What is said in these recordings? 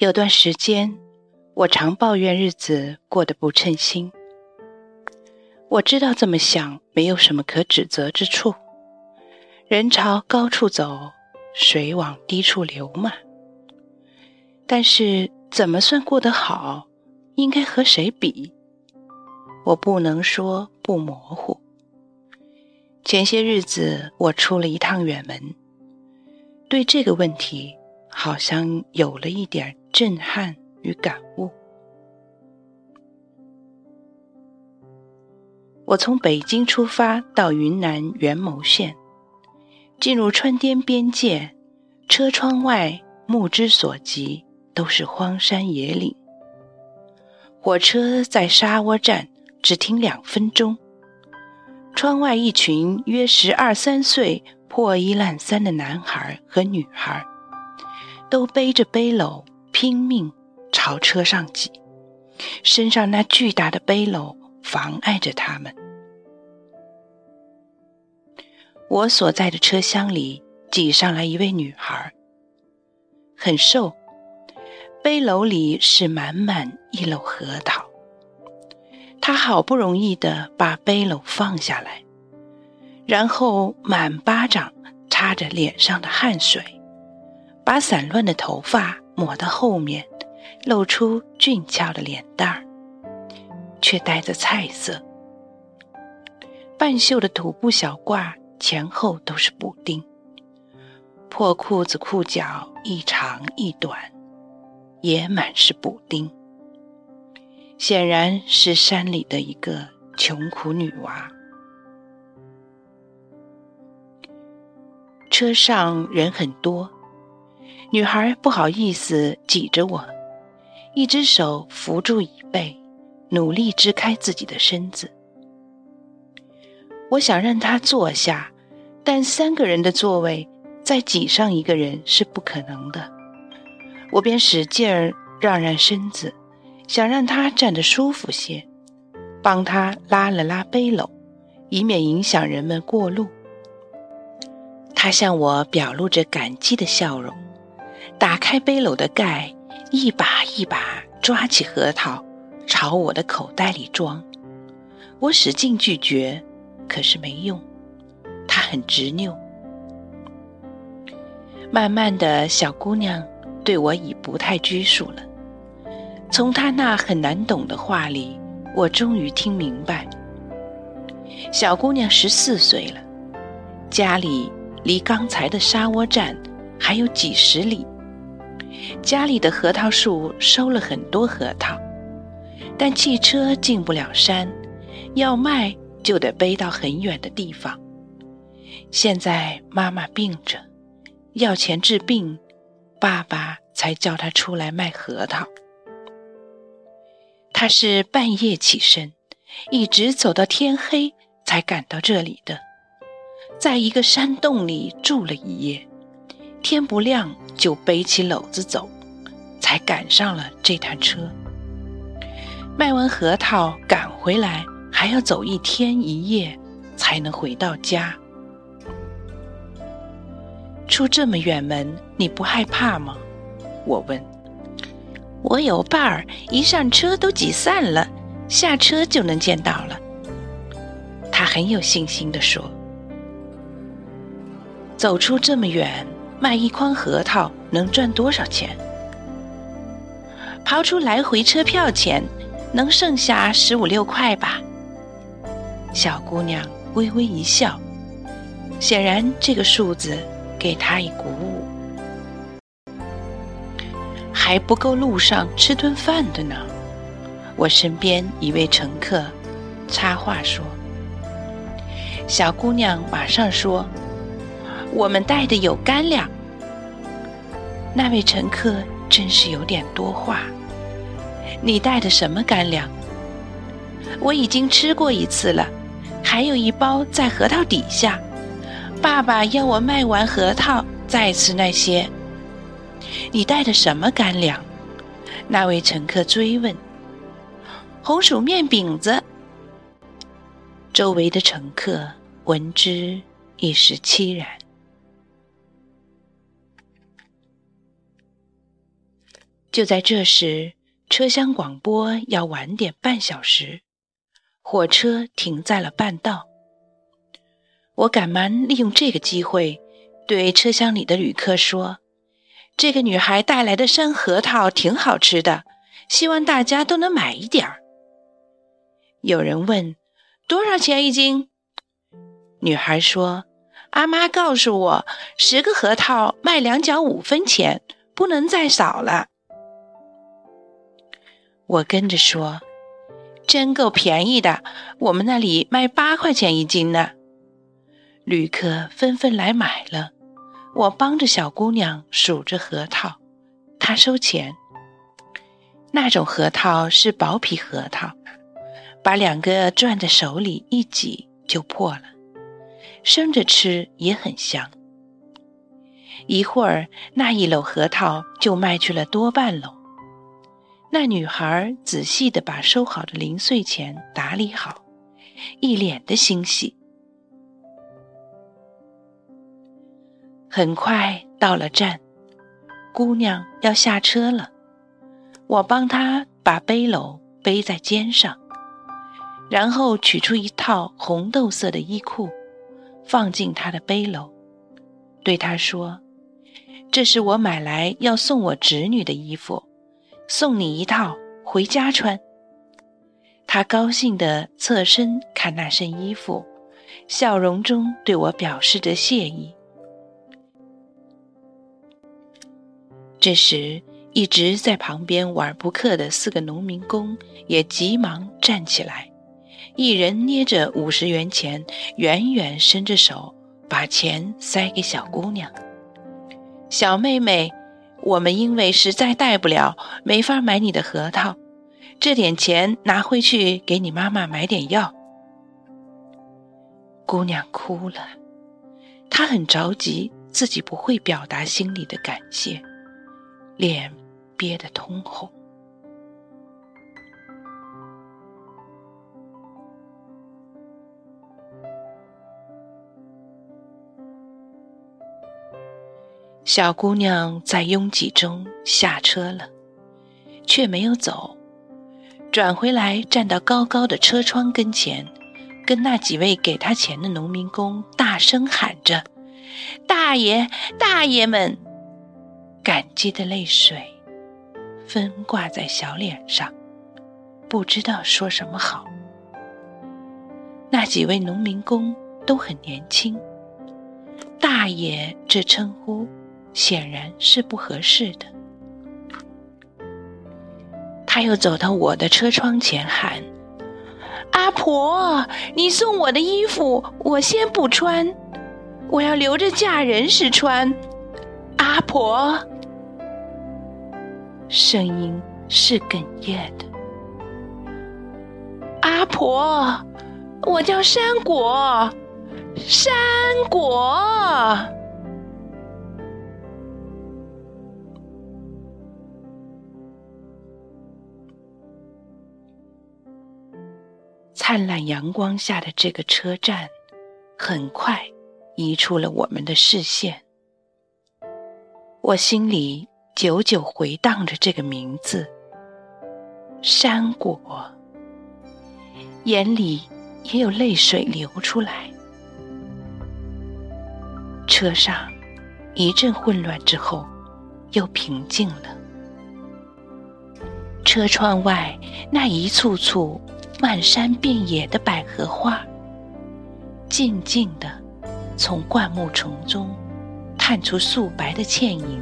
有段时间，我常抱怨日子过得不称心。我知道这么想没有什么可指责之处，人朝高处走，水往低处流嘛。但是怎么算过得好？应该和谁比？我不能说不模糊。前些日子我出了一趟远门，对这个问题好像有了一点震撼与感悟。我从北京出发到云南元谋县，进入川滇边界，车窗外目之所及都是荒山野岭。火车在沙窝站只停两分钟。窗外一群约十二三岁、破衣烂衫的男孩和女孩，都背着背篓拼命朝车上挤，身上那巨大的背篓妨碍着他们。我所在的车厢里挤上来一位女孩，很瘦，背篓里是满满一篓核桃。他好不容易的把背篓放下来，然后满巴掌擦着脸上的汗水，把散乱的头发抹到后面，露出俊俏的脸蛋儿，却带着菜色。半袖的土布小褂前后都是补丁，破裤子裤脚一长一短，也满是补丁。显然是山里的一个穷苦女娃。车上人很多，女孩不好意思挤着我，一只手扶住椅背，努力支开自己的身子。我想让她坐下，但三个人的座位再挤上一个人是不可能的，我便使劲儿让让身子。想让他站得舒服些，帮他拉了拉背篓，以免影响人们过路。他向我表露着感激的笑容，打开背篓的盖，一把一把抓起核桃，朝我的口袋里装。我使劲拒绝，可是没用，他很执拗。慢慢的小姑娘对我已不太拘束了。从她那很难懂的话里，我终于听明白。小姑娘十四岁了，家里离刚才的沙窝站还有几十里。家里的核桃树收了很多核桃，但汽车进不了山，要卖就得背到很远的地方。现在妈妈病着，要钱治病，爸爸才叫他出来卖核桃。他是半夜起身，一直走到天黑才赶到这里的，在一个山洞里住了一夜，天不亮就背起篓子走，才赶上了这趟车。卖完核桃赶回来，还要走一天一夜才能回到家。出这么远门，你不害怕吗？我问。我有伴儿，一上车都挤散了，下车就能见到了。他很有信心地说：“走出这么远，卖一筐核桃能赚多少钱？刨出来回车票钱，能剩下十五六块吧。”小姑娘微微一笑，显然这个数字给她以鼓舞。还不够路上吃顿饭的呢。我身边一位乘客插话说：“小姑娘马上说，我们带的有干粮。”那位乘客真是有点多话。你带的什么干粮？我已经吃过一次了，还有一包在核桃底下。爸爸要我卖完核桃再吃那些。你带的什么干粮？那位乘客追问。红薯面饼子。周围的乘客闻之一时凄然。就在这时，车厢广播要晚点半小时，火车停在了半道。我赶忙利用这个机会，对车厢里的旅客说：“这个女孩带来的山核桃挺好吃的，希望大家都能买一点儿。”有人问：“多少钱一斤？”女孩说：“阿妈告诉我，十个核桃卖两角五分钱，不能再少了。”我跟着说：“真够便宜的，我们那里卖八块钱一斤呢。”旅客纷纷来买了，我帮着小姑娘数着核桃，她收钱。那种核桃是薄皮核桃，把两个攥在手里一挤就破了，生着吃也很香。一会儿，那一篓核桃就卖去了多半篓。那女孩仔细地把收好的零碎钱打理好，一脸的欣喜。很快到了站，姑娘要下车了，我帮她把背篓背在肩上，然后取出一套红豆色的衣裤，放进她的背篓，对她说：“这是我买来要送我侄女的衣服。”送你一套回家穿。他高兴地侧身看那身衣服，笑容中对我表示着谢意。这时，一直在旁边玩扑克的四个农民工也急忙站起来，一人捏着五十元钱，远远伸着手把钱塞给小姑娘。小妹妹。我们因为实在带不了，没法买你的核桃，这点钱拿回去给你妈妈买点药。姑娘哭了，她很着急，自己不会表达心里的感谢，脸憋得通红。小姑娘在拥挤中下车了，却没有走，转回来站到高高的车窗跟前，跟那几位给她钱的农民工大声喊着：“大爷，大爷们！”感激的泪水分挂在小脸上，不知道说什么好。那几位农民工都很年轻，大爷这称呼。显然是不合适的。他又走到我的车窗前喊：“阿婆，你送我的衣服，我先不穿，我要留着嫁人时穿。”阿婆，声音是哽咽的。阿婆，我叫山果，山果。灿烂阳光下的这个车站，很快移出了我们的视线。我心里久久回荡着这个名字——山果，眼里也有泪水流出来。车上一阵混乱之后，又平静了。车窗外那一簇簇……漫山遍野的百合花，静静地从灌木丛中探出素白的倩影，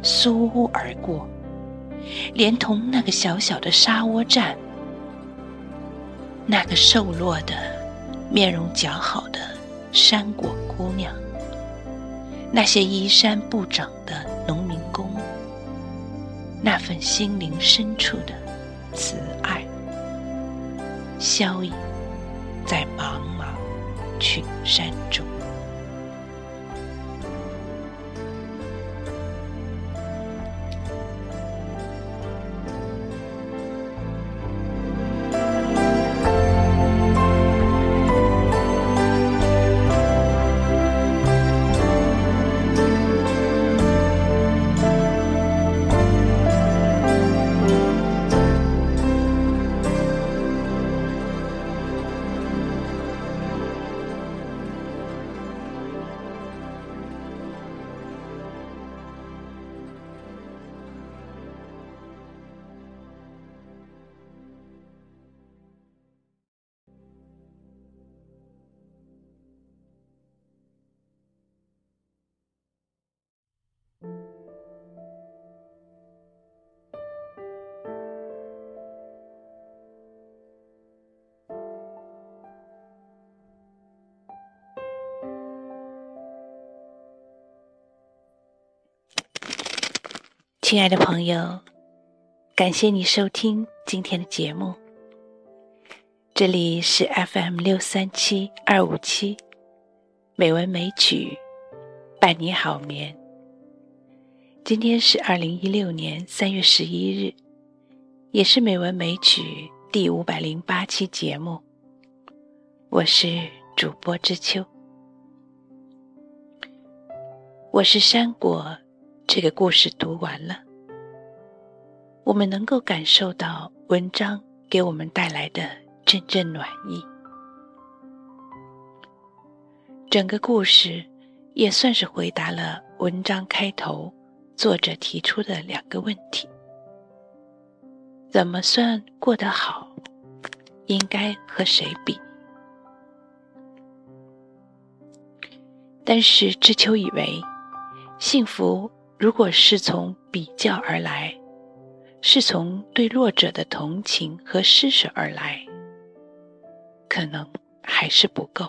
嗖而过，连同那个小小的沙窝站，那个瘦弱的、面容姣好的山果姑娘，那些衣衫不整的农民工，那份心灵深处的慈爱。消隐在茫茫群山中。亲爱的朋友，感谢你收听今天的节目。这里是 FM 六三七二五七，美文美曲伴你好眠。今天是二零一六年三月十一日，也是美文美曲第五百零八期节目。我是主播知秋，我是山果。这个故事读完了，我们能够感受到文章给我们带来的阵阵暖意。整个故事也算是回答了文章开头作者提出的两个问题：怎么算过得好？应该和谁比？但是知秋以为，幸福。如果是从比较而来，是从对弱者的同情和施舍而来，可能还是不够。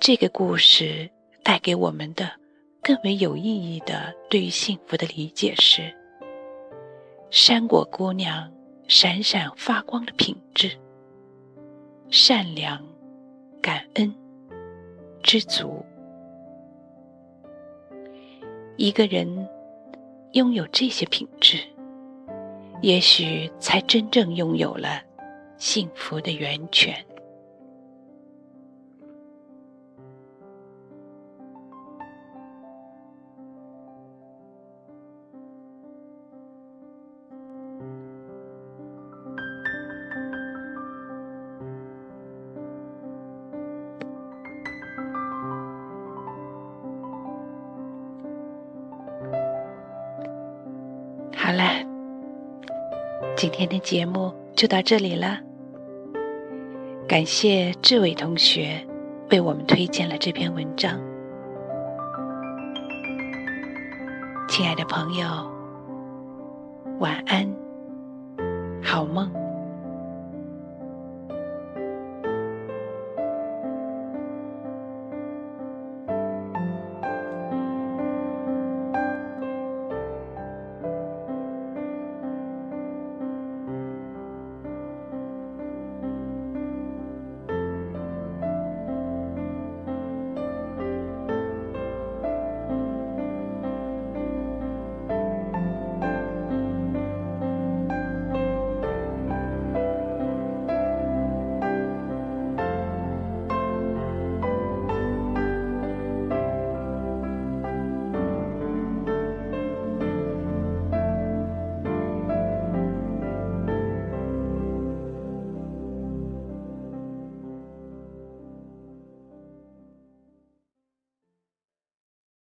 这个故事带给我们的更为有意义的对于幸福的理解是：山果姑娘闪闪发光的品质——善良、感恩、知足。一个人拥有这些品质，也许才真正拥有了幸福的源泉。今天的节目就到这里了。感谢志伟同学为我们推荐了这篇文章。亲爱的朋友，晚安，好梦。